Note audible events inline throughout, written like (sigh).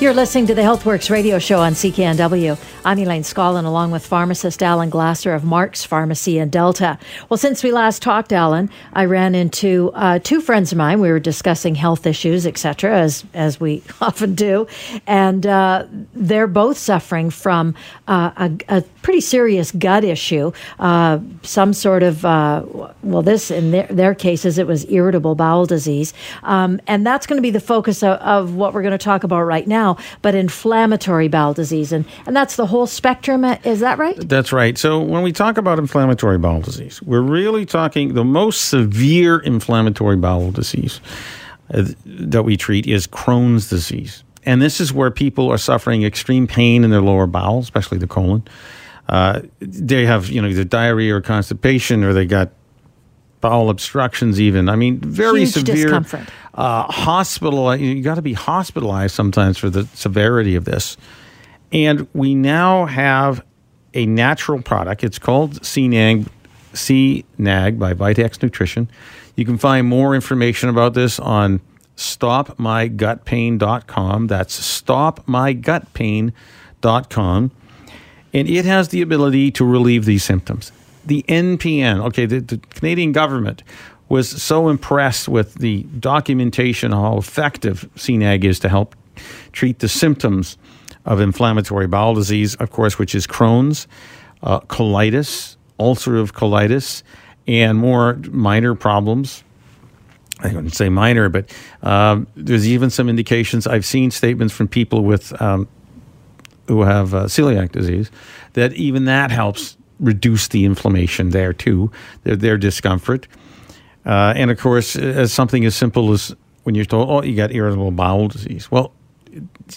You're listening to the HealthWorks radio show on CKNW. I'm Elaine Scollin, along with pharmacist Alan Glasser of Mark's Pharmacy in Delta. Well, since we last talked, Alan, I ran into uh, two friends of mine. We were discussing health issues, etc., as as we (laughs) often do, and uh, they're both suffering from uh, a, a, pretty serious gut issue, uh, some sort of uh, well, this in their, their, cases it was irritable bowel disease, um, and that's going to be the focus of, of what we're going to talk about right now. But inflammatory bowel disease, and and that's the whole spectrum. Is that right? That's right. So when we talk about inflammatory bowel disease, we're really talking the most severe inflammatory bowel disease uh, that we treat is Crohn's disease. And this is where people are suffering extreme pain in their lower bowel, especially the colon. Uh, they have, you know, either diarrhea or constipation, or they got bowel obstructions. Even, I mean, very Huge severe. Discomfort. Uh, hospital. You got to be hospitalized sometimes for the severity of this. And we now have a natural product. It's called CNAG, CNAG by Vitex Nutrition. You can find more information about this on stopmygutpain.com. That's stopmygutpain.com. And it has the ability to relieve these symptoms. The NPN, okay, the, the Canadian government was so impressed with the documentation of how effective CNAG is to help treat the symptoms of inflammatory bowel disease, of course, which is Crohn's, uh, colitis, ulcerative colitis, and more minor problems. I wouldn't say minor, but um, there's even some indications. I've seen statements from people with um, who have uh, celiac disease that even that helps reduce the inflammation there too, their, their discomfort. Uh, and of course, as something as simple as when you're told, "Oh, you got irritable bowel disease," well,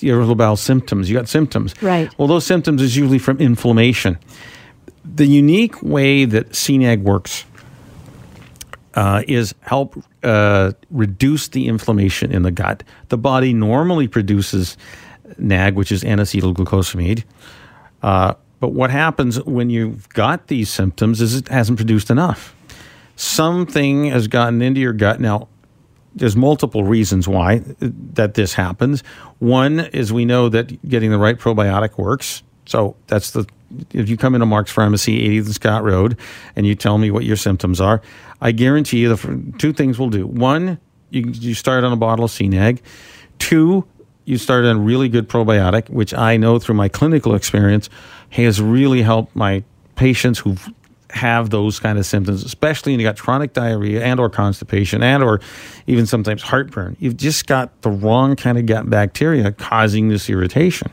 irritable bowel symptoms. You got symptoms. Right. Well, those symptoms is usually from inflammation. The unique way that CNAG works uh, is help uh, reduce the inflammation in the gut. The body normally produces NAG, which is N-acetylglucosamine. Uh, but what happens when you've got these symptoms is it hasn't produced enough. Something has gotten into your gut. Now, there's multiple reasons why that this happens. One is we know that getting the right probiotic works. So that's the if you come into Mark's Pharmacy, 80th Scott Road, and you tell me what your symptoms are, I guarantee you the two things will do. One, you, you start on a bottle of CNAG. Two, you start on really good probiotic, which I know through my clinical experience has really helped my patients who've those kind of symptoms, especially when you got chronic diarrhea and or constipation and or even sometimes heartburn. You've just got the wrong kind of gut bacteria causing this irritation.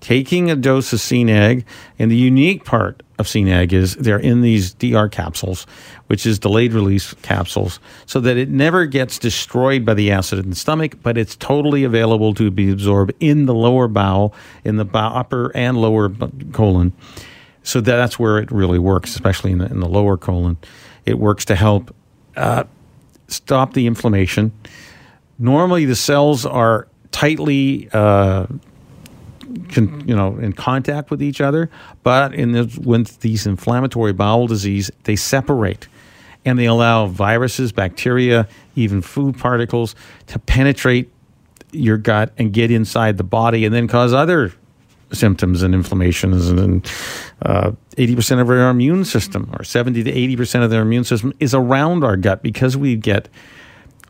Taking a dose of CNAG, and the unique part of CNAG is they're in these DR capsules, which is delayed release capsules, so that it never gets destroyed by the acid in the stomach, but it's totally available to be absorbed in the lower bowel, in the upper and lower colon so that's where it really works, especially in the, in the lower colon. It works to help uh, stop the inflammation. Normally, the cells are tightly, uh, con, you know, in contact with each other, but in with these inflammatory bowel disease, they separate, and they allow viruses, bacteria, even food particles to penetrate your gut and get inside the body, and then cause other symptoms and inflammations. And uh, 80% of our immune system or 70 to 80% of their immune system is around our gut because we get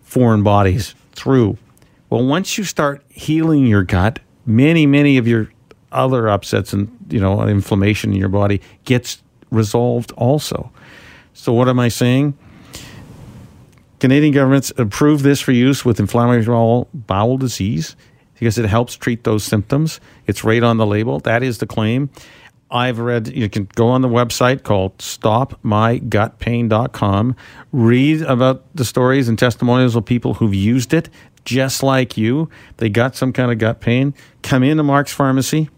foreign bodies through. Well once you start healing your gut many many of your other upsets and you know inflammation in your body gets resolved also so what am i saying Canadian governments approved this for use with inflammatory bowel disease because it helps treat those symptoms. It's right on the label. That is the claim. I've read, you can go on the website called stopmygutpain.com, read about the stories and testimonials of people who've used it just like you. They got some kind of gut pain. Come into Mark's Pharmacy,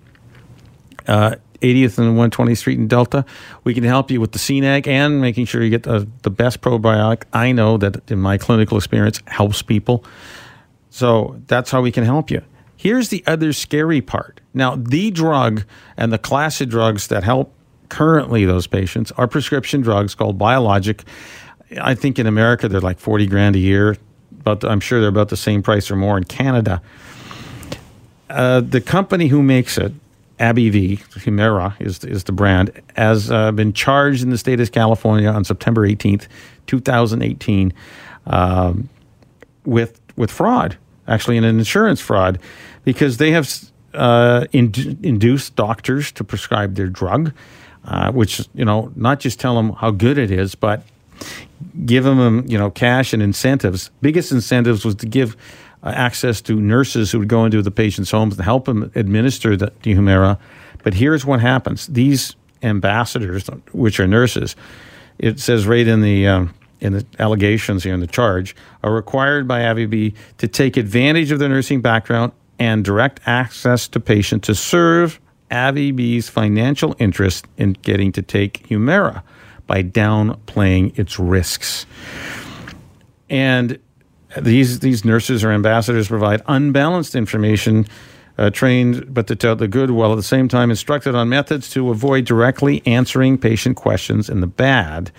uh, 80th and 120th Street in Delta. We can help you with the CNAG and making sure you get the, the best probiotic. I know that in my clinical experience helps people. So that's how we can help you. Here's the other scary part. Now, the drug and the class of drugs that help currently those patients are prescription drugs called biologic. I think in America they're like 40 grand a year, but I'm sure they're about the same price or more in Canada. Uh, the company who makes it, AbbVie, Humira is, is the brand, has uh, been charged in the state of California on September 18th, 2018, um, with, with fraud, actually, an insurance fraud because they have uh, in, induced doctors to prescribe their drug, uh, which you know not just tell them how good it is, but give them um, you know cash and incentives. Biggest incentives was to give uh, access to nurses who would go into the patient's homes and help them administer the, the Humira. But here's what happens: these ambassadors, which are nurses, it says right in the um, in the allegations here in the charge, are required by AbbVie to take advantage of their nursing background and direct access to patients to serve AbbVie's financial interest in getting to take Humira by downplaying its risks. And these these nurses or ambassadors provide unbalanced information uh, trained but to tell the good while at the same time instructed on methods to avoid directly answering patient questions in the bad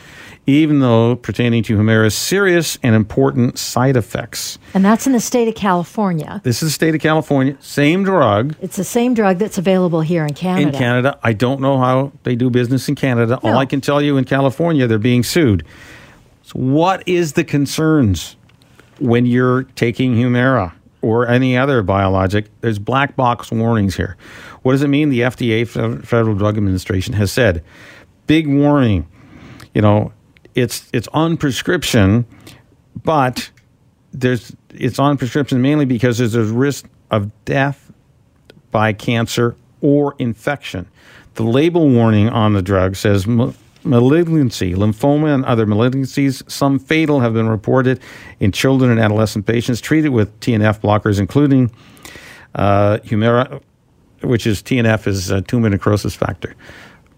even though pertaining to Humira's serious and important side effects. And that's in the state of California. This is the state of California. Same drug. It's the same drug that's available here in Canada. In Canada. I don't know how they do business in Canada. No. All I can tell you in California, they're being sued. So what is the concerns when you're taking Humira or any other biologic? There's black box warnings here. What does it mean? The FDA, Federal Drug Administration, has said, big warning. You know, it's it's on prescription, but there's it's on prescription mainly because there's a risk of death by cancer or infection. The label warning on the drug says malignancy, lymphoma, and other malignancies, some fatal, have been reported in children and adolescent patients treated with TNF blockers, including uh, Humira, which is TNF is tumor necrosis factor.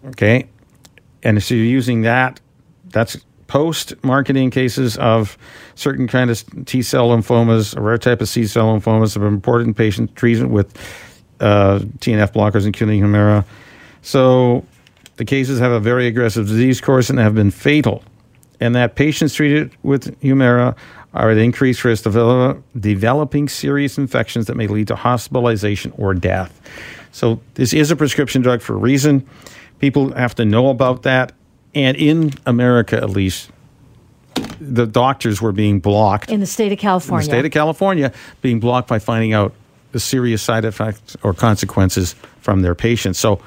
Okay, and so you're using that that's post marketing cases of certain kind of T cell lymphomas, a rare type of T cell lymphomas reported in patient treatment with uh, TNF blockers, including Humira. So the cases have a very aggressive disease course and have been fatal. And that patients treated with Humira are at increased risk of develop, developing serious infections that may lead to hospitalization or death. So this is a prescription drug for a reason. People have to know about that and in America, at least, the doctors were being blocked. In the state of California. In the state of California, being blocked by finding out the serious side effects or consequences from their patients. So,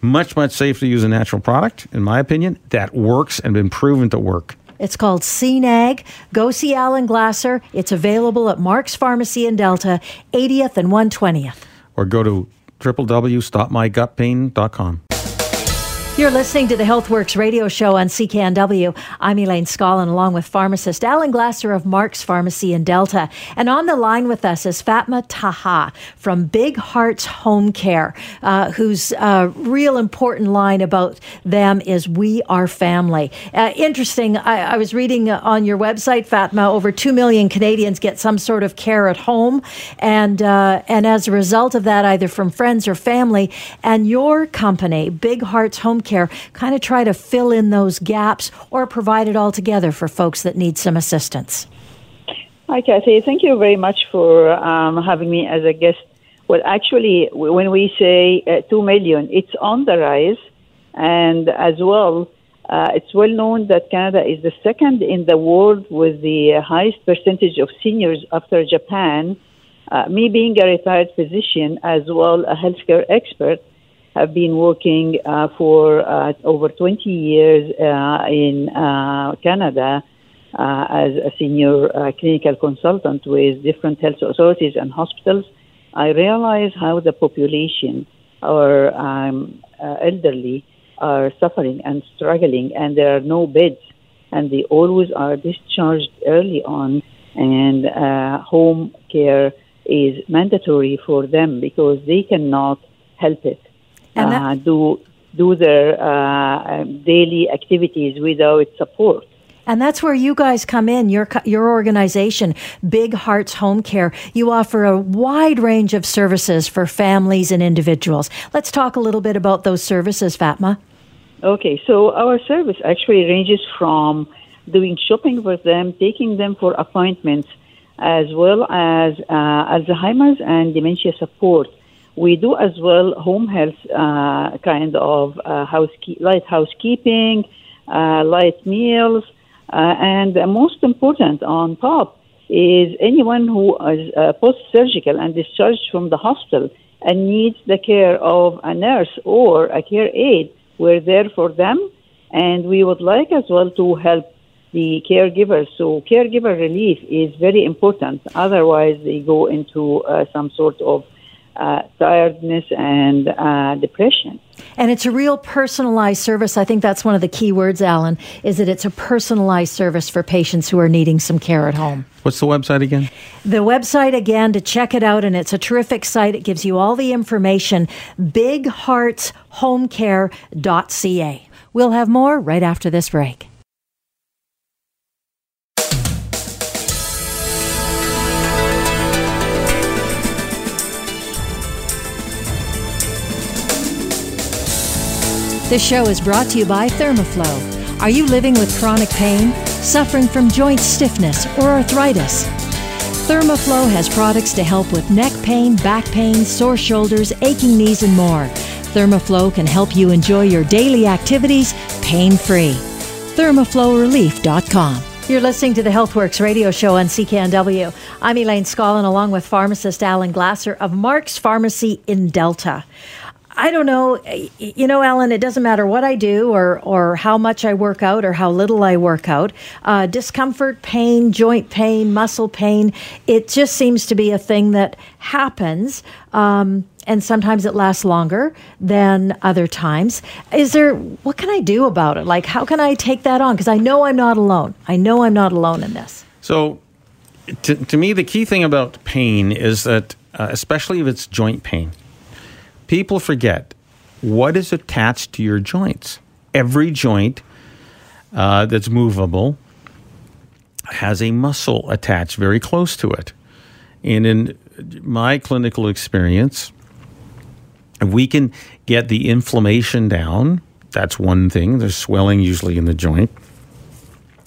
much, much safer to use a natural product, in my opinion, that works and been proven to work. It's called CNAG. Go see Alan Glasser. It's available at Mark's Pharmacy in Delta, 80th and 120th. Or go to www.stopmygutpain.com. You're listening to the HealthWorks radio show on CKNW. I'm Elaine Scollin, along with pharmacist Alan Glasser of Mark's Pharmacy in Delta. And on the line with us is Fatma Taha from Big Hearts Home Care, uh, whose uh, real important line about them is We Are Family. Uh, interesting, I, I, was reading on your website, Fatma, over 2 million Canadians get some sort of care at home. And, uh, and as a result of that, either from friends or family, and your company, Big Hearts Home care kind of try to fill in those gaps or provide it all together for folks that need some assistance? Hi, Kathy. Thank you very much for um, having me as a guest. Well, actually, when we say uh, 2 million, it's on the rise. And as well, uh, it's well known that Canada is the second in the world with the highest percentage of seniors after Japan. Uh, me being a retired physician as well a healthcare expert, have been working uh, for uh, over 20 years uh, in uh, Canada uh, as a senior uh, clinical consultant with different health authorities and hospitals. I realize how the population, our um, elderly, are suffering and struggling, and there are no beds, and they always are discharged early on, and uh, home care is mandatory for them because they cannot help it. And that- uh, do do their uh, um, daily activities without support. And that's where you guys come in, your your organization, Big Hearts Home Care. You offer a wide range of services for families and individuals. Let's talk a little bit about those services, Fatma. Okay, so our service actually ranges from doing shopping for them, taking them for appointments, as well as uh, Alzheimer's and dementia support. We do as well home health uh, kind of uh, housekeep- light housekeeping, uh, light meals, uh, and most important on top is anyone who is uh, post-surgical and discharged from the hospital and needs the care of a nurse or a care aide. We're there for them, and we would like as well to help the caregivers. So caregiver relief is very important. Otherwise, they go into uh, some sort of uh, tiredness and uh, depression. And it's a real personalized service. I think that's one of the key words, Alan, is that it's a personalized service for patients who are needing some care at home. What's the website again? The website again to check it out, and it's a terrific site. It gives you all the information. BigHeartsHomeCare.ca. We'll have more right after this break. This show is brought to you by Thermoflow. Are you living with chronic pain, suffering from joint stiffness, or arthritis? Thermoflow has products to help with neck pain, back pain, sore shoulders, aching knees, and more. Thermoflow can help you enjoy your daily activities pain free. ThermoflowRelief.com. You're listening to the HealthWorks radio show on CKNW. I'm Elaine Scollin, along with pharmacist Alan Glasser of Mark's Pharmacy in Delta. I don't know. You know, Alan, it doesn't matter what I do or, or how much I work out or how little I work out. Uh, discomfort, pain, joint pain, muscle pain, it just seems to be a thing that happens. Um, and sometimes it lasts longer than other times. Is there, what can I do about it? Like, how can I take that on? Because I know I'm not alone. I know I'm not alone in this. So, to, to me, the key thing about pain is that, uh, especially if it's joint pain, people forget what is attached to your joints. Every joint uh, that's movable has a muscle attached very close to it. And in my clinical experience, if we can get the inflammation down, that's one thing. There's swelling usually in the joint.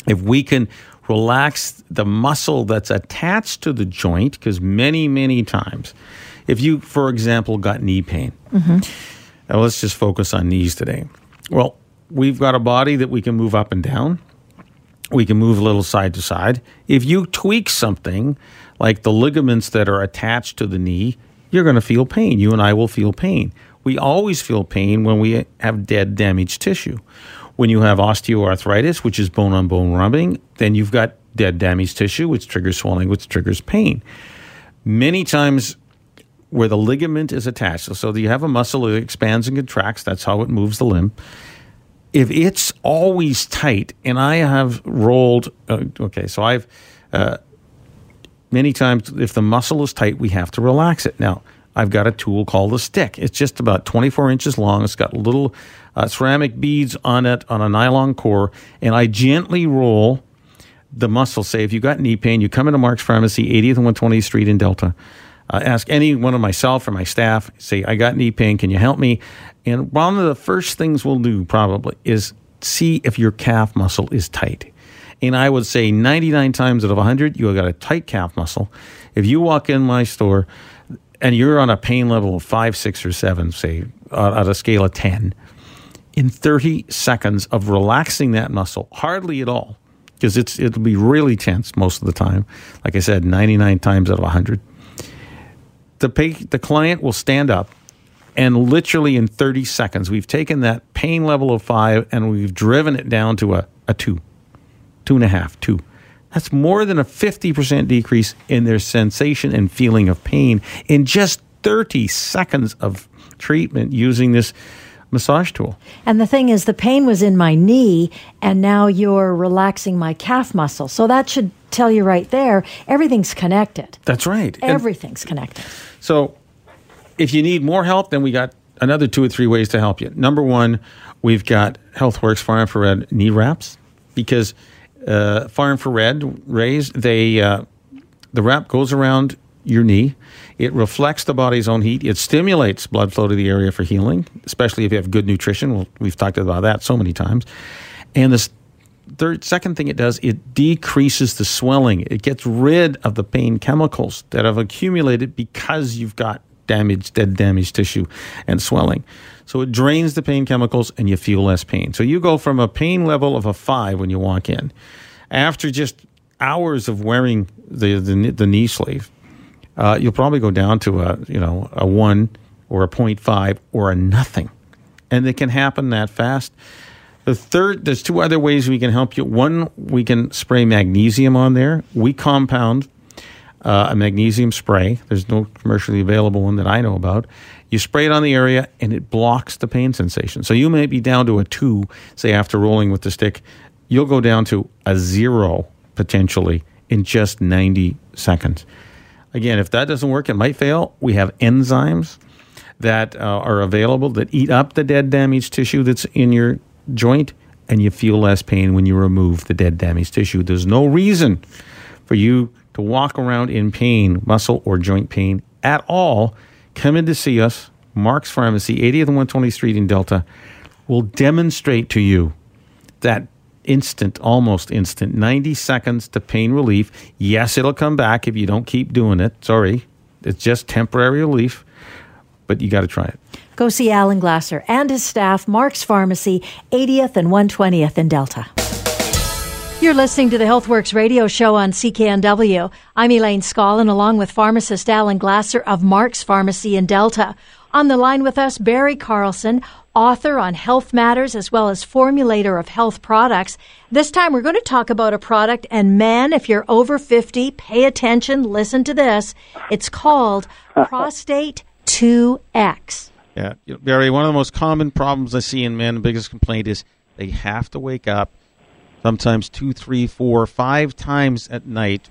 If we can relax the muscle that's attached to the joint, because many, many times, if you, for example, got knee pain, mm-hmm. now let's just focus on knees today. Well, we've got a body that we can move up and down. We can move a little side to side. If you tweak something like the ligaments that are attached to the knee, you're going to feel pain. You and I will feel pain. We always feel pain when we have dead, damaged tissue. When you have osteoarthritis, which is bone on bone rubbing, then you've got dead, damaged tissue, which triggers swelling, which triggers pain. Many times, where the ligament is attached, so, you have a muscle that expands and contracts, that's how it moves the limb if it's always tight, and I have rolled, uh, okay, so I've uh, many times, if the muscle is tight, we have to relax it. Now, I've got a tool called a stick. It's just about 24 inches long. It's got little uh, ceramic beads on it on a nylon core, and I gently roll the muscle. Say, if you got knee pain, you come into Mark's Pharmacy, 80th and 120th Street in Delta. Uh, ask any one of myself or my staff, say, I got knee pain, can you help me? And one of the first things we'll do probably is see if your calf muscle is tight. And I would say 99 times out of 100, you have got a tight calf muscle. If you walk in my store and you're on a pain level of five, six, or seven, say, at a scale of 10, in 30 seconds of relaxing that muscle, hardly at all, because it's it'll be really tense most of the time. Like I said, 99 times out of 100 the pay, the client will stand up and literally in 30 seconds we've taken that pain level of five and we've driven it down to a, a two two and a half two That's more than a 50% decrease in their sensation and feeling of pain in just 30 seconds of treatment using this massage tool. And the thing is, the pain was in my knee, and now you're relaxing my calf muscle. So that should tell you right there everything's connected. That's right. Everything's and connected. So if you need more help, then we got another two or three ways to help you. Number one, we've got HealthWorks far infrared knee wraps because uh, far infrared rays, they uh, the wrap goes around your knee. It reflects the body's own heat. It stimulates blood flow to the area for healing, especially if you have good nutrition. Well, we've talked about that so many times. And the third, second thing it does, it decreases the swelling. It gets rid of the pain chemicals that have accumulated because you've got damaged, dead damaged tissue and swelling. So it drains the pain chemicals and you feel less pain. So you go from a pain level of a five when you walk in. After just hours of wearing the, the, the knee sleeve, uh, you'll probably go down to a you know a one or a 0.5 or a nothing, and it can happen that fast. The third, there's two other ways we can help you. One, we can spray magnesium on there. We compound uh, a magnesium spray. There's no commercially available one that I know about. You spray it on the area and it blocks the pain sensation. So you may be down to a two, say after rolling with the stick. You'll go down to a zero potentially in just 90 seconds. Again, if that doesn't work, it might fail. We have enzymes that uh, are available that eat up the dead damaged tissue that's in your joint, and you feel less pain when you remove the dead damaged tissue. There's no reason for you to walk around in pain, muscle or joint pain at all. Come in to see us, Mark's Pharmacy, 80th and 120th Street in Delta. We'll demonstrate to you that instant, almost instant, 90 seconds to pain relief. Yes, it'll come back if you don't keep doing it. Sorry. It's just temporary relief, but you got to try it. Go see Alan Glasser and his staff, Mark's Pharmacy, 80th and 120th in Delta. You're listening to the HealthWorks radio show on CKNW. I'm Elaine Scollin, along with pharmacist Alan Glasser of Mark's Pharmacy in Delta. On the line with us, Barry Carlson, author on health matters as well as formulator of health products. This time we're going to talk about a product, and man, if you're over 50, pay attention, listen to this. It's called (laughs) Prostate 2X. Yeah, Barry, one of the most common problems I see in men, the biggest complaint is they have to wake up sometimes two, three, four, five times at night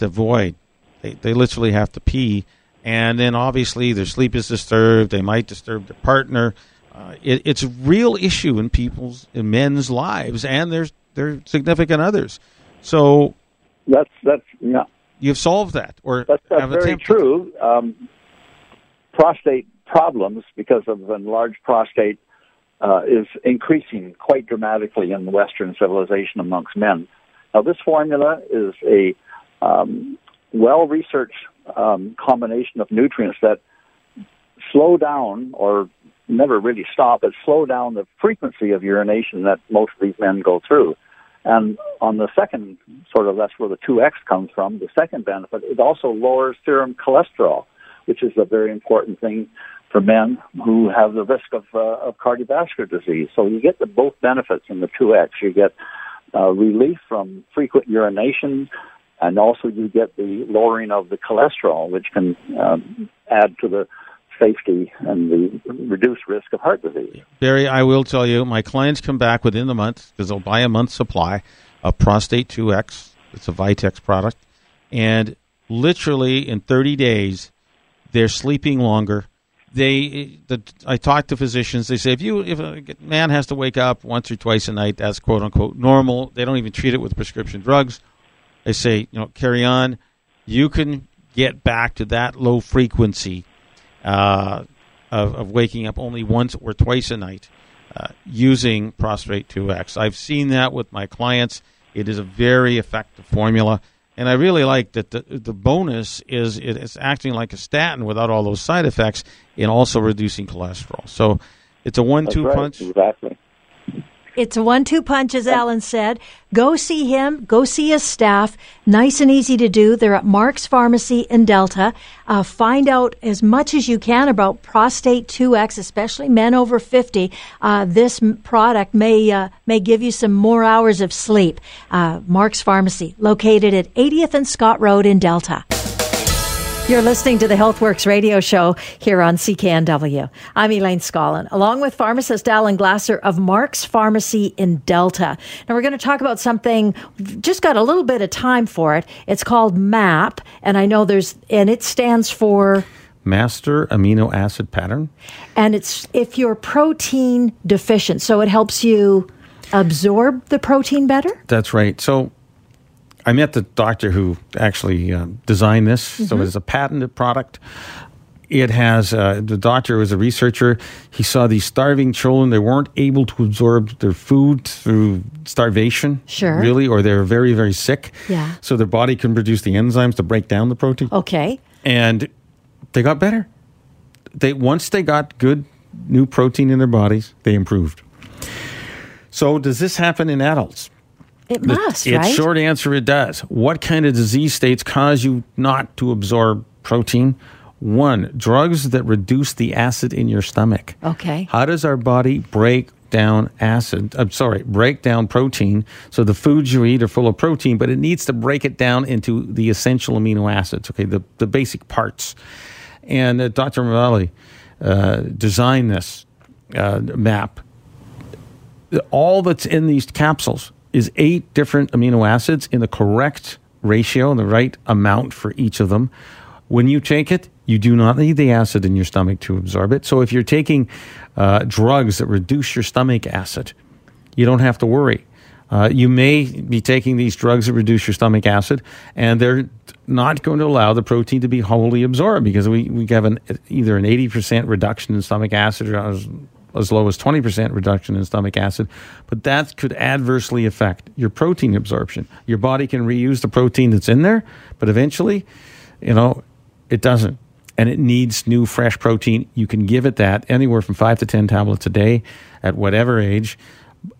to void. They, they literally have to pee. And then obviously their sleep is disturbed. They might disturb their partner uh, it, it's a real issue in people's in men's lives and their their significant others. So that's that's yeah. You've solved that, or that's, that's very true. Um, prostate problems because of enlarged prostate uh, is increasing quite dramatically in Western civilization amongst men. Now, this formula is a um, well researched um, combination of nutrients that slow down or never really stop, but slow down the frequency of urination that most of these men go through. And on the second sort of, that's where the 2X comes from. The second benefit, it also lowers serum cholesterol, which is a very important thing for men who have the risk of, uh, of cardiovascular disease. So you get the both benefits in the 2X. You get uh, relief from frequent urination, and also you get the lowering of the cholesterol, which can um, add to the safety and the reduced risk of heart disease. Barry, I will tell you, my clients come back within the month because they'll buy a month's supply of Prostate 2X. It's a Vitex product. And literally in 30 days, they're sleeping longer. They, the, I talk to physicians. They say if you, if a man has to wake up once or twice a night, that's quote unquote normal. They don't even treat it with prescription drugs. They say, you know, carry on. You can get back to that low frequency uh, of, of, waking up only once or twice a night uh, using Prostate 2X. I've seen that with my clients. It is a very effective formula. And I really like that the, the bonus is it's acting like a statin without all those side effects and also reducing cholesterol. So it's a one two right, punch. Exactly. It's a one two punch, as Alan said. Go see him. Go see his staff. Nice and easy to do. They're at Mark's Pharmacy in Delta. Uh, find out as much as you can about Prostate 2X, especially men over 50. Uh, this product may uh, may give you some more hours of sleep. Uh, Mark's Pharmacy, located at 80th and Scott Road in Delta. You're listening to the HealthWorks radio show here on CKNW. I'm Elaine Scollin, along with pharmacist Alan Glasser of Mark's Pharmacy in Delta. Now we're going to talk about something, just got a little bit of time for it. It's called MAP, and I know there's, and it stands for master amino acid pattern. And it's if you're protein deficient, so it helps you absorb the protein better? That's right. So I met the doctor who actually uh, designed this. Mm-hmm. So it's a patented product. It has uh, the doctor was a researcher. He saw these starving children. They weren't able to absorb their food through starvation, sure, really, or they're very very sick. Yeah. So their body can produce the enzymes to break down the protein. Okay. And they got better. They once they got good new protein in their bodies, they improved. So does this happen in adults? It must, the, right? Its short answer, it does. What kind of disease states cause you not to absorb protein? One, drugs that reduce the acid in your stomach. Okay. How does our body break down acid? I'm sorry, break down protein. So the foods you eat are full of protein, but it needs to break it down into the essential amino acids. Okay, the the basic parts. And uh, Dr. Moretti uh, designed this uh, map. All that's in these capsules is eight different amino acids in the correct ratio and the right amount for each of them. When you take it, you do not need the acid in your stomach to absorb it. So if you're taking uh, drugs that reduce your stomach acid, you don't have to worry. Uh, you may be taking these drugs that reduce your stomach acid, and they're not going to allow the protein to be wholly absorbed because we, we have an, either an 80% reduction in stomach acid or as low as 20% reduction in stomach acid, but that could adversely affect your protein absorption. Your body can reuse the protein that's in there, but eventually, you know, it doesn't. And it needs new, fresh protein. You can give it that anywhere from five to 10 tablets a day at whatever age.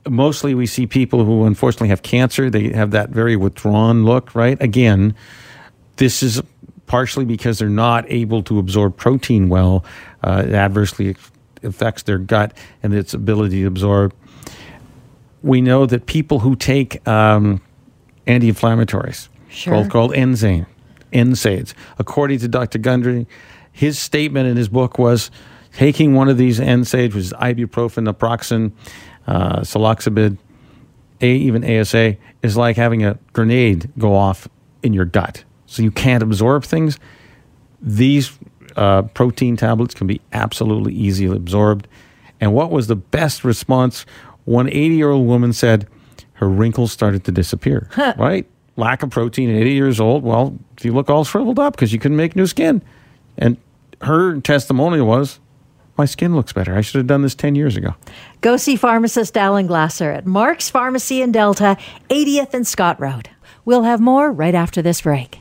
Mostly, we see people who unfortunately have cancer. They have that very withdrawn look, right? Again, this is partially because they're not able to absorb protein well, uh, adversely affects their gut and its ability to absorb. We know that people who take um, anti-inflammatories, sure. called, called NSAID, NSAIDs, according to Dr. Gundry, his statement in his book was taking one of these NSAIDs, which is ibuprofen, naproxen, uh, celecoxib, a, even ASA, is like having a grenade go off in your gut. So you can't absorb things. These uh, protein tablets can be absolutely easily absorbed. And what was the best response? One 80 year old woman said her wrinkles started to disappear, right? Lack of protein at 80 years old. Well, you look all shriveled up because you couldn't make new skin. And her testimonial was, my skin looks better. I should have done this 10 years ago. Go see pharmacist Alan Glasser at Mark's Pharmacy in Delta, 80th and Scott Road. We'll have more right after this break.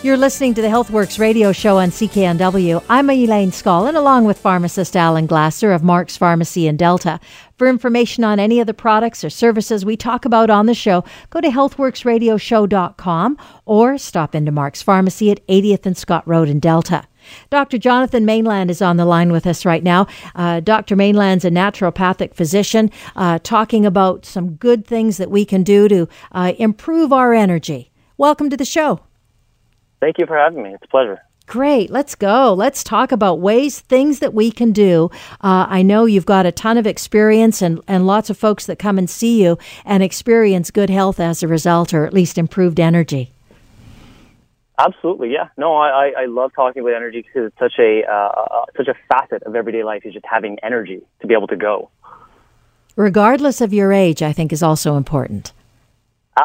You're listening to the HealthWorks radio show on CKNW. I'm Elaine Scollin, along with pharmacist Alan Glasser of Mark's Pharmacy in Delta. For information on any of the products or services we talk about on the show, go to healthworksradioshow.com or stop into Mark's Pharmacy at 80th and Scott Road in Delta. Dr. Jonathan Mainland is on the line with us right now. Uh, Dr. Mainland's a naturopathic physician uh, talking about some good things that we can do to uh, improve our energy. Welcome to the show. Thank you for having me. It's a pleasure. Great. Let's go. Let's talk about ways, things that we can do. Uh, I know you've got a ton of experience and, and lots of folks that come and see you and experience good health as a result, or at least improved energy. Absolutely, yeah. No, I, I love talking about energy because it's such a uh, uh, such a facet of everyday life is just having energy to be able to go. regardless of your age, I think is also important.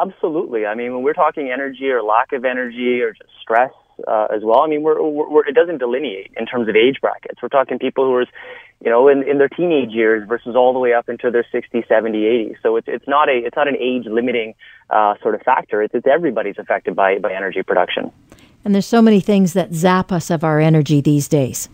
Absolutely. I mean, when we're talking energy or lack of energy or just stress uh, as well, I mean, we're, we're, it doesn't delineate in terms of age brackets. We're talking people who are, you know, in, in their teenage years versus all the way up into their 60, 70, 80. So it's, it's not a, it's not an age limiting uh, sort of factor. It's, it's everybody's affected by, by energy production. And there's so many things that zap us of our energy these days.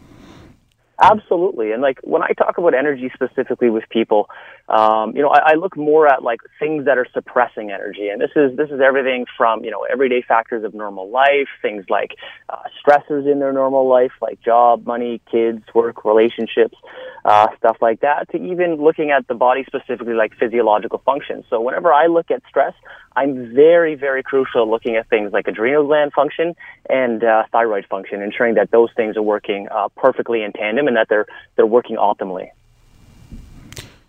Absolutely. And like when I talk about energy specifically with people, um, you know, I, I, look more at like things that are suppressing energy. And this is, this is everything from, you know, everyday factors of normal life, things like uh, stressors in their normal life, like job, money, kids, work, relationships, uh, stuff like that, to even looking at the body specifically like physiological functions. So whenever I look at stress, I'm very, very crucial looking at things like adrenal gland function and uh, thyroid function, ensuring that those things are working uh, perfectly in tandem and that they're they're working optimally.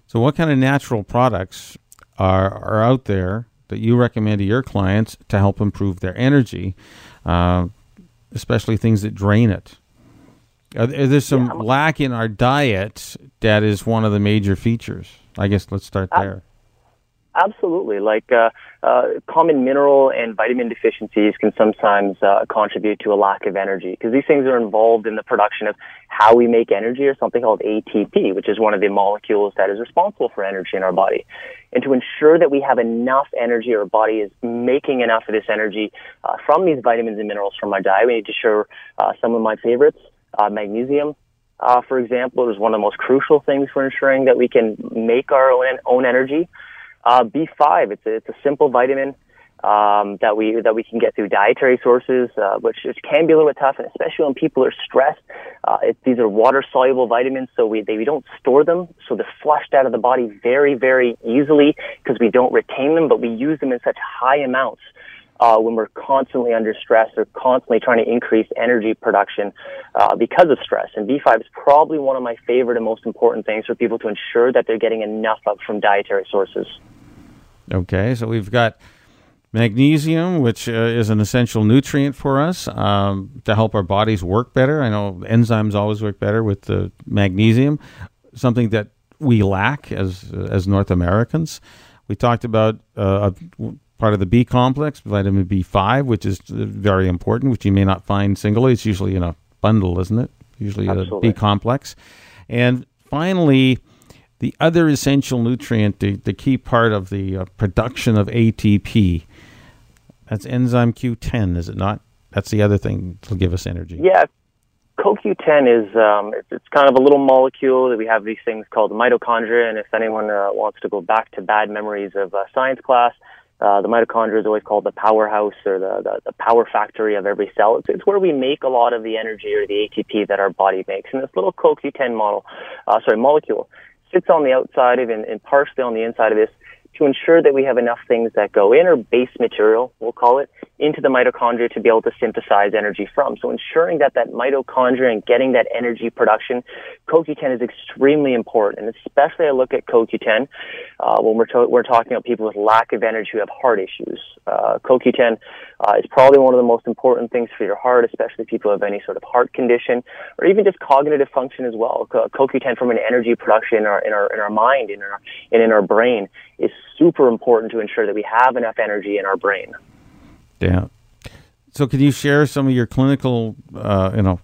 So, what kind of natural products are are out there that you recommend to your clients to help improve their energy, uh, especially things that drain it? Are, there some yeah, lack in our diet that is one of the major features? I guess let's start there. Absolutely. Like uh, uh, common mineral and vitamin deficiencies can sometimes uh, contribute to a lack of energy because these things are involved in the production of how we make energy or something called ATP, which is one of the molecules that is responsible for energy in our body. And to ensure that we have enough energy, our body is making enough of this energy uh, from these vitamins and minerals from our diet, we need to share uh, some of my favorites. Uh, magnesium, uh, for example, is one of the most crucial things for ensuring that we can make our own, own energy. Uh, B5, it's a, it's a simple vitamin um, that we that we can get through dietary sources, uh, which, which can be a little bit tough, and especially when people are stressed. Uh, it, these are water soluble vitamins, so we they, we don't store them, so they're flushed out of the body very very easily because we don't retain them, but we use them in such high amounts. Uh, when we're constantly under stress or constantly trying to increase energy production uh, because of stress. And B5 is probably one of my favorite and most important things for people to ensure that they're getting enough of from dietary sources. Okay, so we've got magnesium, which uh, is an essential nutrient for us um, to help our bodies work better. I know enzymes always work better with the magnesium, something that we lack as as North Americans. We talked about uh, part of the B complex, vitamin B5, which is very important, which you may not find singly. It's usually in a bundle, isn't it? Usually Absolutely. a B complex. And finally, the other essential nutrient, the, the key part of the uh, production of ATP, that's enzyme Q10, is it not? That's the other thing to give us energy. Yeah, CoQ10 is um, it's, it's, kind of a little molecule that we have these things called mitochondria. And if anyone uh, wants to go back to bad memories of uh, science class, uh, the mitochondria is always called the powerhouse or the, the, the power factory of every cell. It's, it's, where we make a lot of the energy or the ATP that our body makes. And this little CoQ10 model, uh, sorry, molecule sits on the outside of and, and partially on the inside of this to ensure that we have enough things that go in, or base material, we'll call it, into the mitochondria to be able to synthesize energy from. So ensuring that that mitochondria and getting that energy production, CoQ10 is extremely important. And especially I look at CoQ10 uh, when we're, to- we're talking about people with lack of energy who have heart issues. Uh, CoQ10 uh, is probably one of the most important things for your heart, especially people who have any sort of heart condition or even just cognitive function as well. CoQ10 from an energy production in our, in our, in our mind in our, and in our brain is super important to ensure that we have enough energy in our brain. Yeah. So, can you share some of your clinical, uh, you know,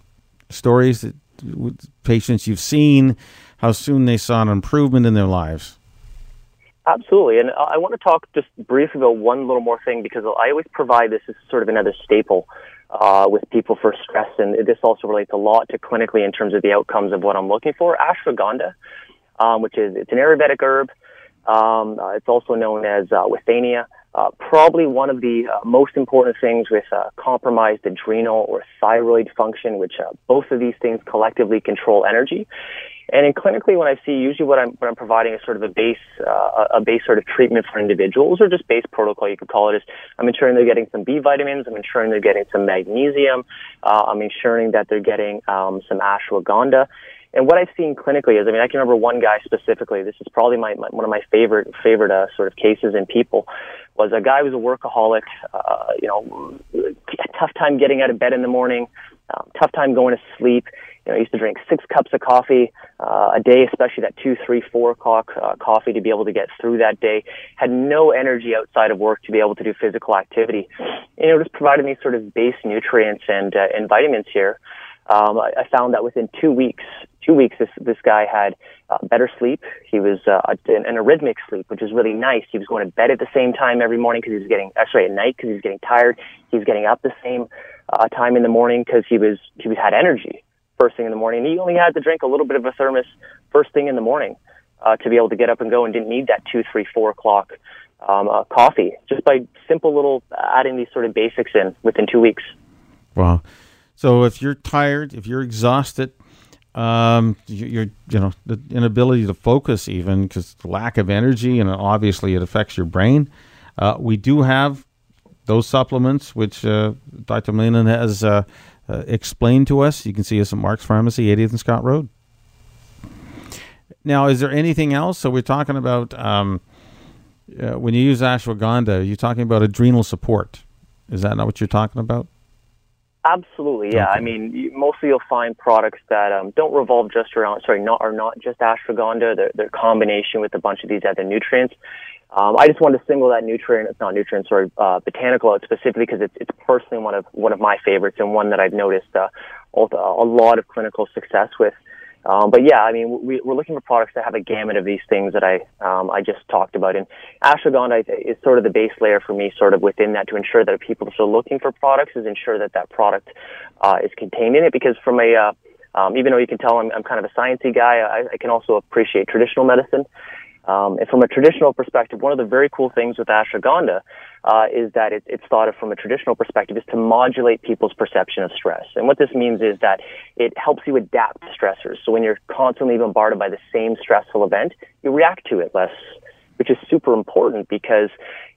stories that with patients you've seen, how soon they saw an improvement in their lives? Absolutely, and I want to talk just briefly about one little more thing because I always provide this as sort of another staple uh, with people for stress, and this also relates a lot to clinically in terms of the outcomes of what I'm looking for. Ashwagandha, um, which is it's an Ayurvedic herb. Um, uh, it's also known as uh, withania. Uh, probably one of the uh, most important things with uh, compromised adrenal or thyroid function, which uh, both of these things collectively control energy. And in clinically, when I see, usually what I'm what I'm providing is sort of a base uh, a base sort of treatment for individuals, or just base protocol, you could call it. Is I'm ensuring they're getting some B vitamins, I'm ensuring they're getting some magnesium, uh, I'm ensuring that they're getting um, some ashwagandha, and what I've seen clinically is, I mean, I can remember one guy specifically. This is probably my, my one of my favorite favorite uh, sort of cases in people. Was a guy who was a workaholic. Uh, you know, tough time getting out of bed in the morning. um, tough time going to sleep. You know, I used to drink six cups of coffee uh, a day, especially that two, three, four o'clock uh, coffee to be able to get through that day. Had no energy outside of work to be able to do physical activity. And it was providing me sort of base nutrients and uh, and vitamins here. Um, I found that within two weeks, two weeks, this this guy had uh, better sleep. He was uh, in, in a rhythmic sleep, which is really nice. He was going to bed at the same time every morning because he was getting, uh, sorry, at night because he was getting tired. He was getting up the same uh, time in the morning because he was he was had energy first thing in the morning. He only had to drink a little bit of a thermos first thing in the morning uh, to be able to get up and go, and didn't need that two, three, four o'clock um, uh, coffee just by simple little adding these sort of basics in within two weeks. Wow. So if you're tired, if you're exhausted, um, you're you know the inability to focus even because lack of energy and obviously it affects your brain. Uh, we do have those supplements which uh, Dr. Malinan has uh, uh, explained to us. You can see us at Mark's Pharmacy, 80th and Scott Road. Now, is there anything else? So we're talking about um, uh, when you use ashwagandha, you're talking about adrenal support. Is that not what you're talking about? Absolutely, yeah. Okay. I mean, mostly you'll find products that um, don't revolve just around, sorry, not are not just ashwagandha. They're, they're combination with a bunch of these other nutrients. Um, I just wanted to single that nutrient, it's not nutrient, sorry, uh, botanical out specifically because it's, it's personally one of one of my favorites and one that I've noticed uh, a lot of clinical success with. Um, but yeah, I mean, we, are looking for products that have a gamut of these things that I um, I just talked about. And ashwagandha is sort of the base layer for me, sort of within that, to ensure that people are still looking for products, is ensure that that product uh, is contained in it. Because from a uh, um, even though you can tell I'm, I'm kind of a sciencey guy, I, I can also appreciate traditional medicine. Um, and from a traditional perspective, one of the very cool things with ashwagandha uh, is that it, it's thought of from a traditional perspective is to modulate people's perception of stress. And what this means is that it helps you adapt to stressors. So when you're constantly bombarded by the same stressful event, you react to it less, which is super important because,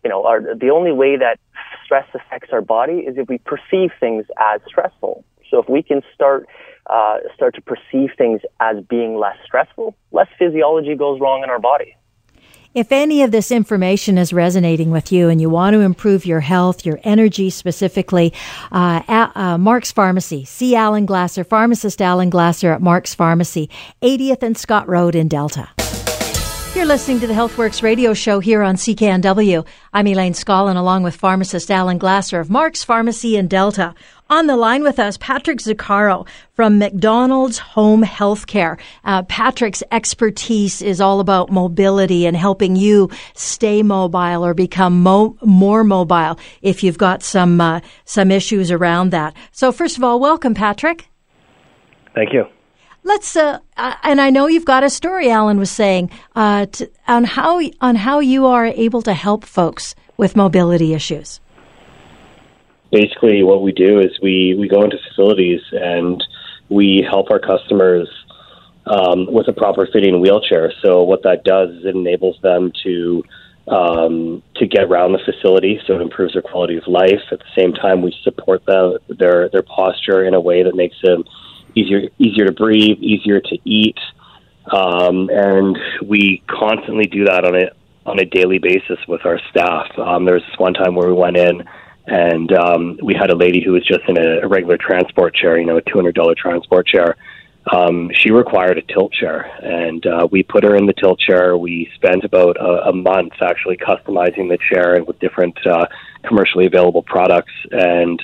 you know, our, the only way that stress affects our body is if we perceive things as stressful. So if we can start uh, start to perceive things as being less stressful, less physiology goes wrong in our body. If any of this information is resonating with you and you want to improve your health, your energy specifically, uh, at, uh, Mark's Pharmacy, see Alan Glasser, pharmacist Alan Glasser at Mark's Pharmacy, 80th and Scott Road in Delta. You're listening to the HealthWorks radio show here on CKNW. I'm Elaine Scollin along with pharmacist Alan Glasser of Mark's Pharmacy in Delta. On the line with us, Patrick Zuccaro from MacDonald's Home Healthcare. Uh, Patrick's expertise is all about mobility and helping you stay mobile or become mo- more mobile if you've got some uh, some issues around that. So, first of all, welcome, Patrick. Thank you. Let's uh, and I know you've got a story. Alan was saying uh, to, on how on how you are able to help folks with mobility issues basically what we do is we, we go into facilities and we help our customers um, with a proper fitting wheelchair. So what that does is it enables them to um, to get around the facility, so it improves their quality of life. At the same time, we support them, their their posture in a way that makes them easier easier to breathe, easier to eat, um, and we constantly do that on a on a daily basis with our staff. Um, there was this one time where we went in and um, we had a lady who was just in a, a regular transport chair, you know, a two hundred dollar transport chair. Um, she required a tilt chair, and uh, we put her in the tilt chair. We spent about a, a month actually customizing the chair and with different uh, commercially available products. And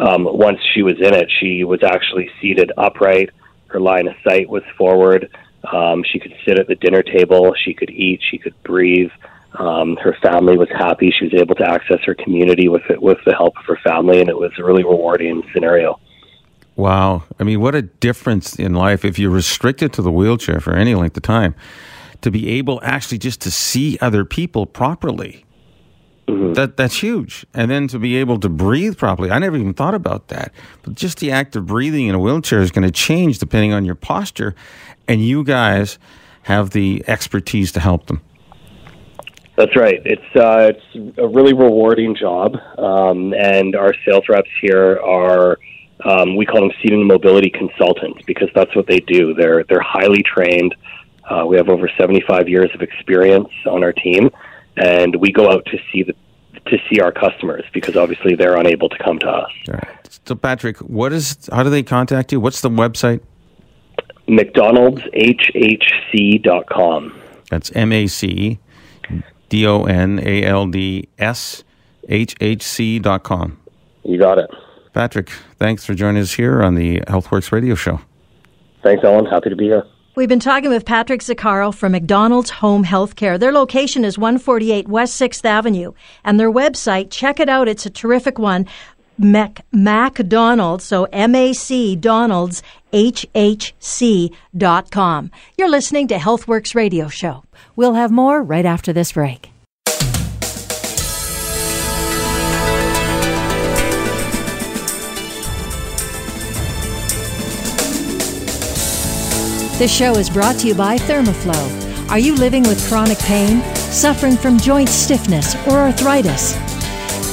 um, once she was in it, she was actually seated upright. Her line of sight was forward. Um, she could sit at the dinner table. She could eat. She could breathe. Um, her family was happy. She was able to access her community with it, with the help of her family, and it was a really rewarding scenario. Wow. I mean, what a difference in life if you're restricted to the wheelchair for any length of time to be able actually just to see other people properly. Mm-hmm. That that's huge. And then to be able to breathe properly. I never even thought about that. But just the act of breathing in a wheelchair is going to change depending on your posture and you guys have the expertise to help them. That's right. It's uh, it's a really rewarding job, um, and our sales reps here are um, we call them seating mobility consultants because that's what they do. They're they're highly trained. Uh, we have over 75 years of experience on our team, and we go out to see the to see our customers because obviously they're unable to come to us. All right. So, Patrick, what is? How do they contact you? What's the website? MacDonald'shhc.com. That's M A C D O N A L D S H H C dot com. You got it. Patrick, thanks for joining us here on the HealthWorks radio show. Thanks, Ellen. Happy to be here. We've been talking with Patrick Zaccaro from MacDonald's Home Healthcare. Their location is 148 West 6th Avenue. And their website, check it out. It's a terrific one. Mac, MacDonald's, so M-A-C Donald's, com. You're listening to HealthWorks Radio Show. We'll have more right after this break. This show is brought to you by Thermoflow. Are you living with chronic pain, suffering from joint stiffness or arthritis?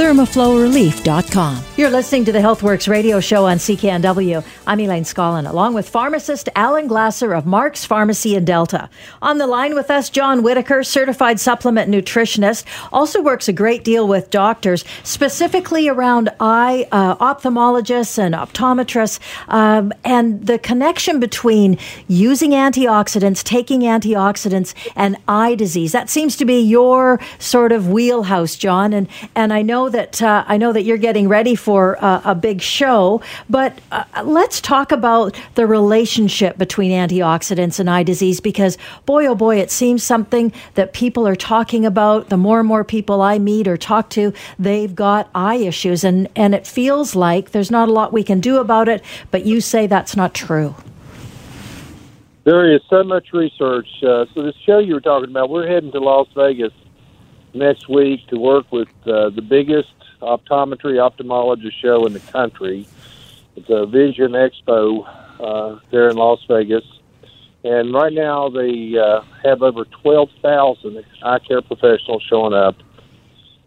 thermoflowrelief.com. You're listening to the HealthWorks radio show on CKNW. I'm Elaine Scollin, along with pharmacist Alan Glasser of Mark's Pharmacy in Delta. On the line with us, John Whitaker, certified supplement nutritionist, also works a great deal with doctors, specifically around eye uh, ophthalmologists and optometrists, um, and the connection between using antioxidants, taking antioxidants, and eye disease. That seems to be your sort of wheelhouse, John. And and I know that uh, I know that you're getting ready for uh, a big show, but uh, let's talk about the relationship between antioxidants and eye disease because boy oh boy, it seems something that people are talking about. The more and more people I meet or talk to, they've got eye issues, and and it feels like there's not a lot we can do about it. But you say that's not true. There is so much research. Uh, so this show you were talking about, we're heading to Las Vegas next week to work with uh, the biggest optometry ophthalmologist show in the country. It's a Vision Expo uh, there in Las Vegas. And right now they uh, have over 12,000 eye care professionals showing up.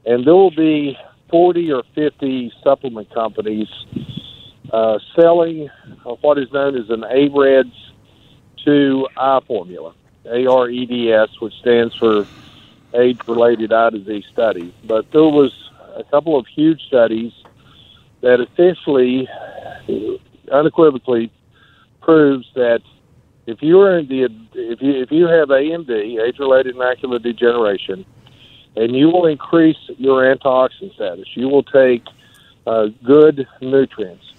And there will be 40 or 50 supplement companies uh, selling what is known as an AREDS 2 eye formula, AREDS, which stands for age-related eye disease study. But there was a couple of huge studies that essentially, unequivocally, proves that if you are in the if you if you have AMD, age-related macular degeneration, and you will increase your antioxidant status, you will take uh, good nutrients.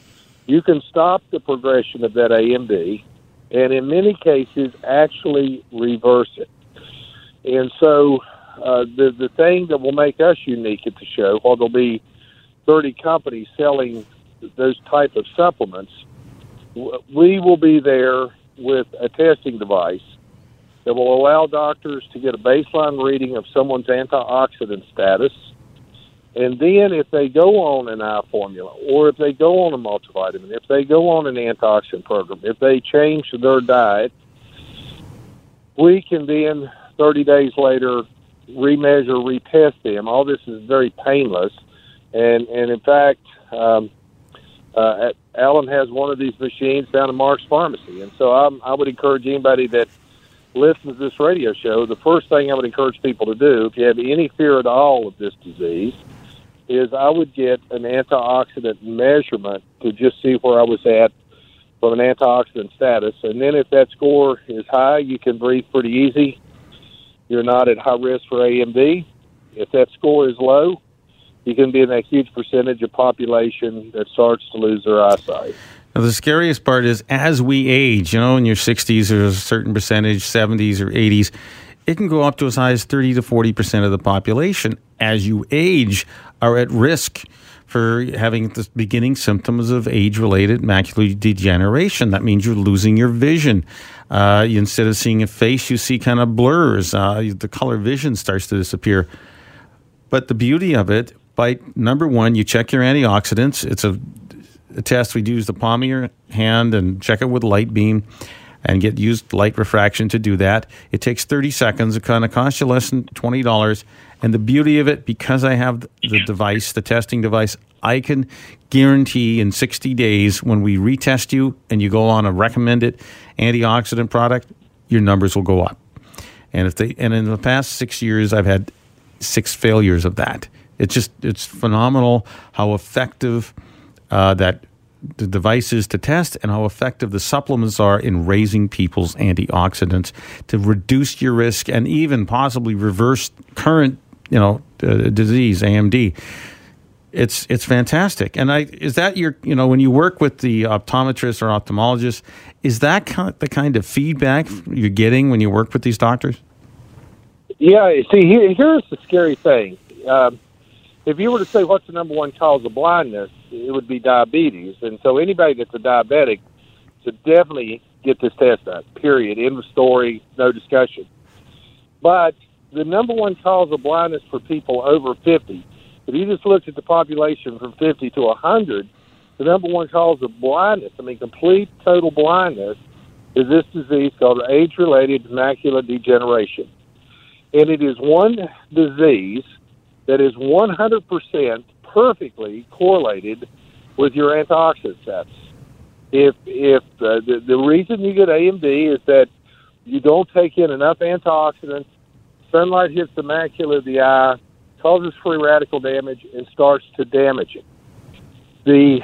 You can stop the progression of that AMD, and in many cases, actually reverse it. And so, uh, the the thing that will make us unique at the show, while there'll be 30 companies selling those type of supplements, we will be there with a testing device that will allow doctors to get a baseline reading of someone's antioxidant status. And then, if they go on an eye formula, or if they go on a multivitamin, if they go on an antioxidant program, if they change their diet, we can then 30 days later remeasure, retest them. All this is very painless, and and in fact, um, uh, Alan has one of these machines down at Mark's Pharmacy, and so I'm, I would encourage anybody that listens to this radio show. The first thing I would encourage people to do, if you have any fear at all of this disease, is I would get an antioxidant measurement to just see where I was at from an antioxidant status, and then if that score is high, you can breathe pretty easy you're not at high risk for AMD. If that score is low, you can be in that huge percentage of population that starts to lose their eyesight. Now, the scariest part is as we age, you know, in your 60s, there's a certain percentage, 70s or 80s, it can go up to as high as 30 to 40% of the population as you age are at risk for having the beginning symptoms of age related macular degeneration. That means you're losing your vision. Uh, instead of seeing a face, you see kind of blurs. Uh, the color vision starts to disappear. But the beauty of it, by number one, you check your antioxidants. It's a, a test we do use the palm of your hand and check it with light beam and get used light refraction to do that. It takes 30 seconds. It kind of costs you less than $20 And the beauty of it, because I have the device, the testing device, I can guarantee in 60 days when we retest you and you go on a recommended antioxidant product, your numbers will go up. And if they and in the past six years, I've had six failures of that. It's just it's phenomenal how effective uh, that the devices to test and how effective the supplements are in raising people's antioxidants to reduce your risk and even possibly reverse current you know uh, disease AMD it's it's fantastic and i is that your you know when you work with the optometrist or ophthalmologist is that kind of the kind of feedback you're getting when you work with these doctors yeah see here, here's the scary thing um, if you were to say what's the number one cause of blindness it would be diabetes. And so anybody that's a diabetic should definitely get this test done. Period. End of story. No discussion. But the number one cause of blindness for people over 50, if you just looked at the population from 50 to 100, the number one cause of blindness, I mean complete total blindness, is this disease called age-related macular degeneration. And it is one disease that is 100% perfectly correlated with your antioxidant status. If if uh, the the reason you get AMD is that you don't take in enough antioxidants, sunlight hits the macula of the eye, causes free radical damage, and starts to damage it. The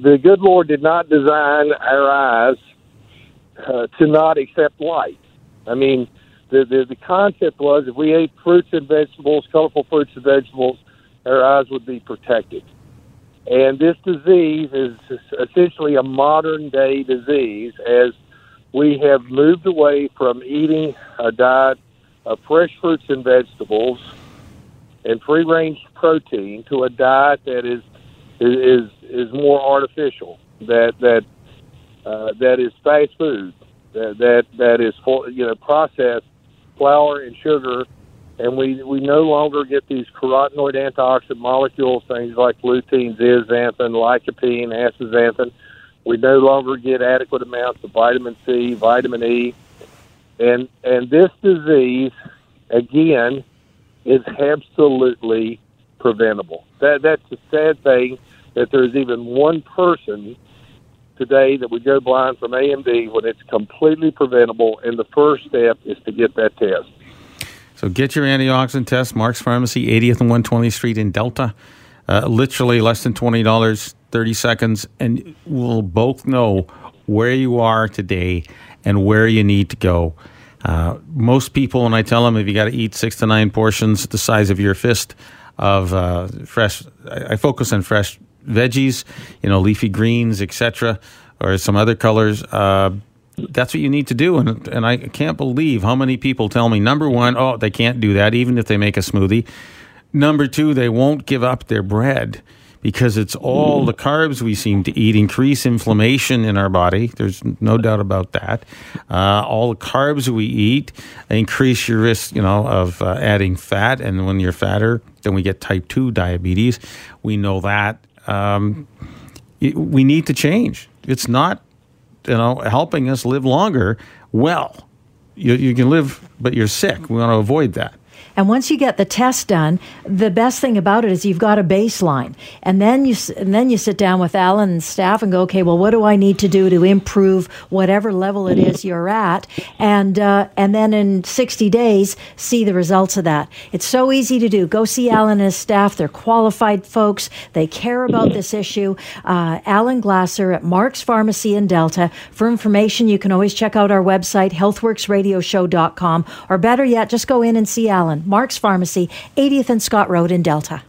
the good Lord did not design our eyes uh, to not accept light. I mean, the, the the concept was if we ate fruits and vegetables, colorful fruits and vegetables, our eyes would be protected. And this disease is essentially a modern day disease as we have moved away from eating a diet of fresh fruits and vegetables and free range protein to a diet that is is is more artificial that that uh, that is fast food that that that is for, you know processed flour and sugar and we we no longer get these carotenoid antioxidant molecules, things like lutein, zeaxanthin, lycopene, astaxanthin. We no longer get adequate amounts of vitamin C, vitamin E, and and this disease again is absolutely preventable. That that's a sad thing that there's even one person today that would go blind from AMD when it's completely preventable, and the first step is to get that test. So get your antioxidant test, Mark's Pharmacy, 80th and 120th Street in Delta. Uh, literally less than $20, 30 seconds, and we'll both know where you are today and where you need to go. Uh, most people, when I tell them if you got to eat six to nine portions the size of your fist of uh, fresh, I, I focus on fresh veggies, you know, leafy greens, etc., or some other colors. Uh, that's what you need to do. And, and I can't believe how many people tell me number one, oh, they can't do that, even if they make a smoothie. Number two, they won't give up their bread because it's all the carbs we seem to eat increase inflammation in our body. There's no doubt about that. Uh, all the carbs we eat increase your risk, you know, of uh, adding fat. And when you're fatter, then we get type 2 diabetes. We know that. Um, we need to change. It's not you know, helping us live longer well. You, you can live, but you're sick. We want to avoid that. And once you get the test done, the best thing about it is you've got a baseline. And then you and then you sit down with Alan and staff and go, okay, well, what do I need to do to improve whatever level it is you're at? And uh, and then in 60 days, see the results of that. It's so easy to do. Go see Alan and his staff. They're qualified folks. They care about this issue. Uh, Alan Glasser at Mark's Pharmacy in Delta. For information, you can always check out our website, healthworksradioshow.com, or better yet, just go in and see Alan. Mark's Pharmacy, 80th and Scott Road in Delta.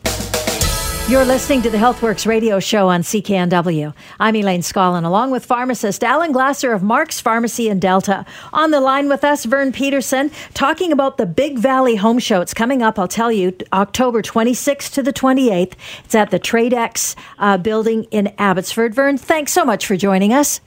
You're listening to the HealthWorks radio show on CKNW. I'm Elaine Scollin, along with pharmacist Alan Glasser of Mark's Pharmacy in Delta. On the line with us, Vern Peterson, talking about the Big Valley Home Show. It's coming up, I'll tell you, October 26th to the 28th. It's at the Tradex uh, building in Abbotsford. Vern, thanks so much for joining us.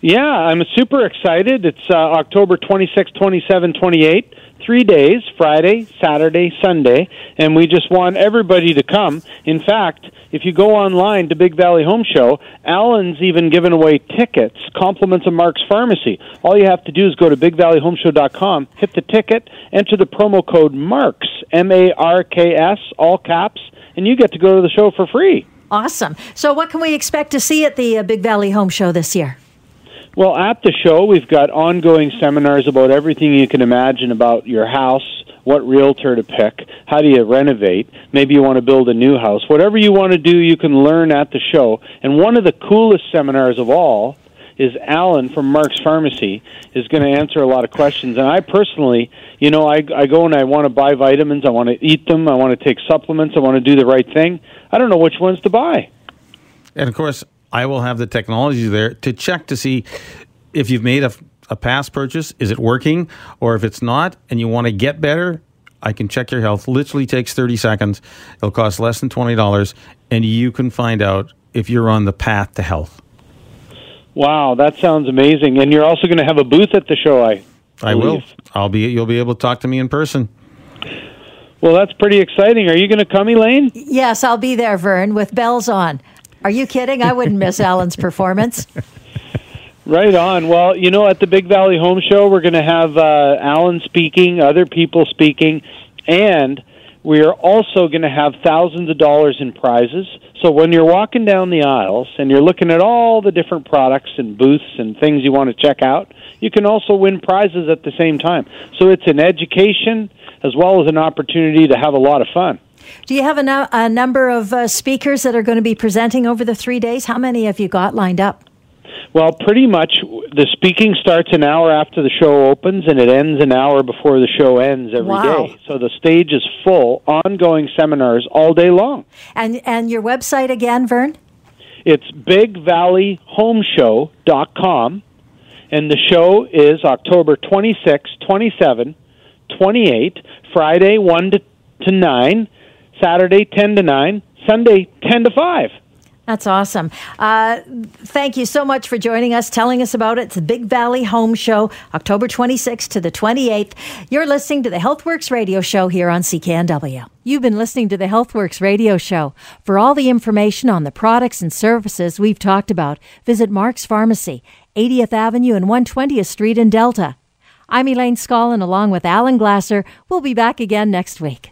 Yeah, I'm super excited. It's uh, October 26, 27, 28 three days Friday, Saturday, Sunday, and we just want everybody to come. In fact, if you go online to Big Valley Home Show, Alan's even given away tickets, compliments of Mark's Pharmacy. All you have to do is go to bigvalleyhomeshow.com, hit the ticket, enter the promo code MARKS, M A R K S, all caps, and you get to go to the show for free. Awesome. So, what can we expect to see at the uh, Big Valley Home Show this year? Well, at the show, we've got ongoing seminars about everything you can imagine about your house, what realtor to pick, how do you renovate, maybe you want to build a new house. Whatever you want to do, you can learn at the show. And one of the coolest seminars of all is Alan from Mark's Pharmacy is going to answer a lot of questions. And I personally, you know, I, I go and I want to buy vitamins, I want to eat them, I want to take supplements, I want to do the right thing. I don't know which ones to buy. And of course, I will have the technology there to check to see if you've made a, a past purchase, is it working? Or if it's not and you want to get better, I can check your health. Literally takes 30 seconds. It'll cost less than $20, and you can find out if you're on the path to health. Wow, that sounds amazing. And you're also going to have a booth at the show, I I will. I'll be you'll be able to talk to me in person. Well, that's pretty exciting. Are you going to come, Elaine? Yes, I'll be there, Vern, with bells on. Are you kidding? I wouldn't miss Alan's performance. (laughs) Right on. Well, you know, at the Big Valley Home Show, we're going to have uh, Alan speaking, other people speaking, and we are also going to have thousands of dollars in prizes. So when you're walking down the aisles and you're looking at all the different products and booths and things you want to check out, you can also win prizes at the same time. So it's an education as well as an opportunity to have a lot of fun. Do you have a, no- a number of uh, speakers that are going to be presenting over the three days? How many have you got lined up? Well, pretty much the speaking starts an hour after the show opens and it ends an hour before the show ends every day. Wow. So the stage is full, ongoing seminars all day long. And and your website again, Vern? It's bigvalleyhomeshow.com and the show is October 26, 27, 28, Friday 1 to, to 9, Saturday 10 to 9, Sunday 10 to 5. That's awesome. Uh, thank you so much for joining us, telling us about it. It's the Big Valley Home Show, October 26th to the 28th. You're listening to the HealthWorks radio show here on CKNW. You've been listening to the HealthWorks radio show. For all the information on the products and services we've talked about, visit Mark's Pharmacy, 80th Avenue and 120th Street in Delta. I'm Elaine Scollin along with Alan Glasser. We'll be back again next week.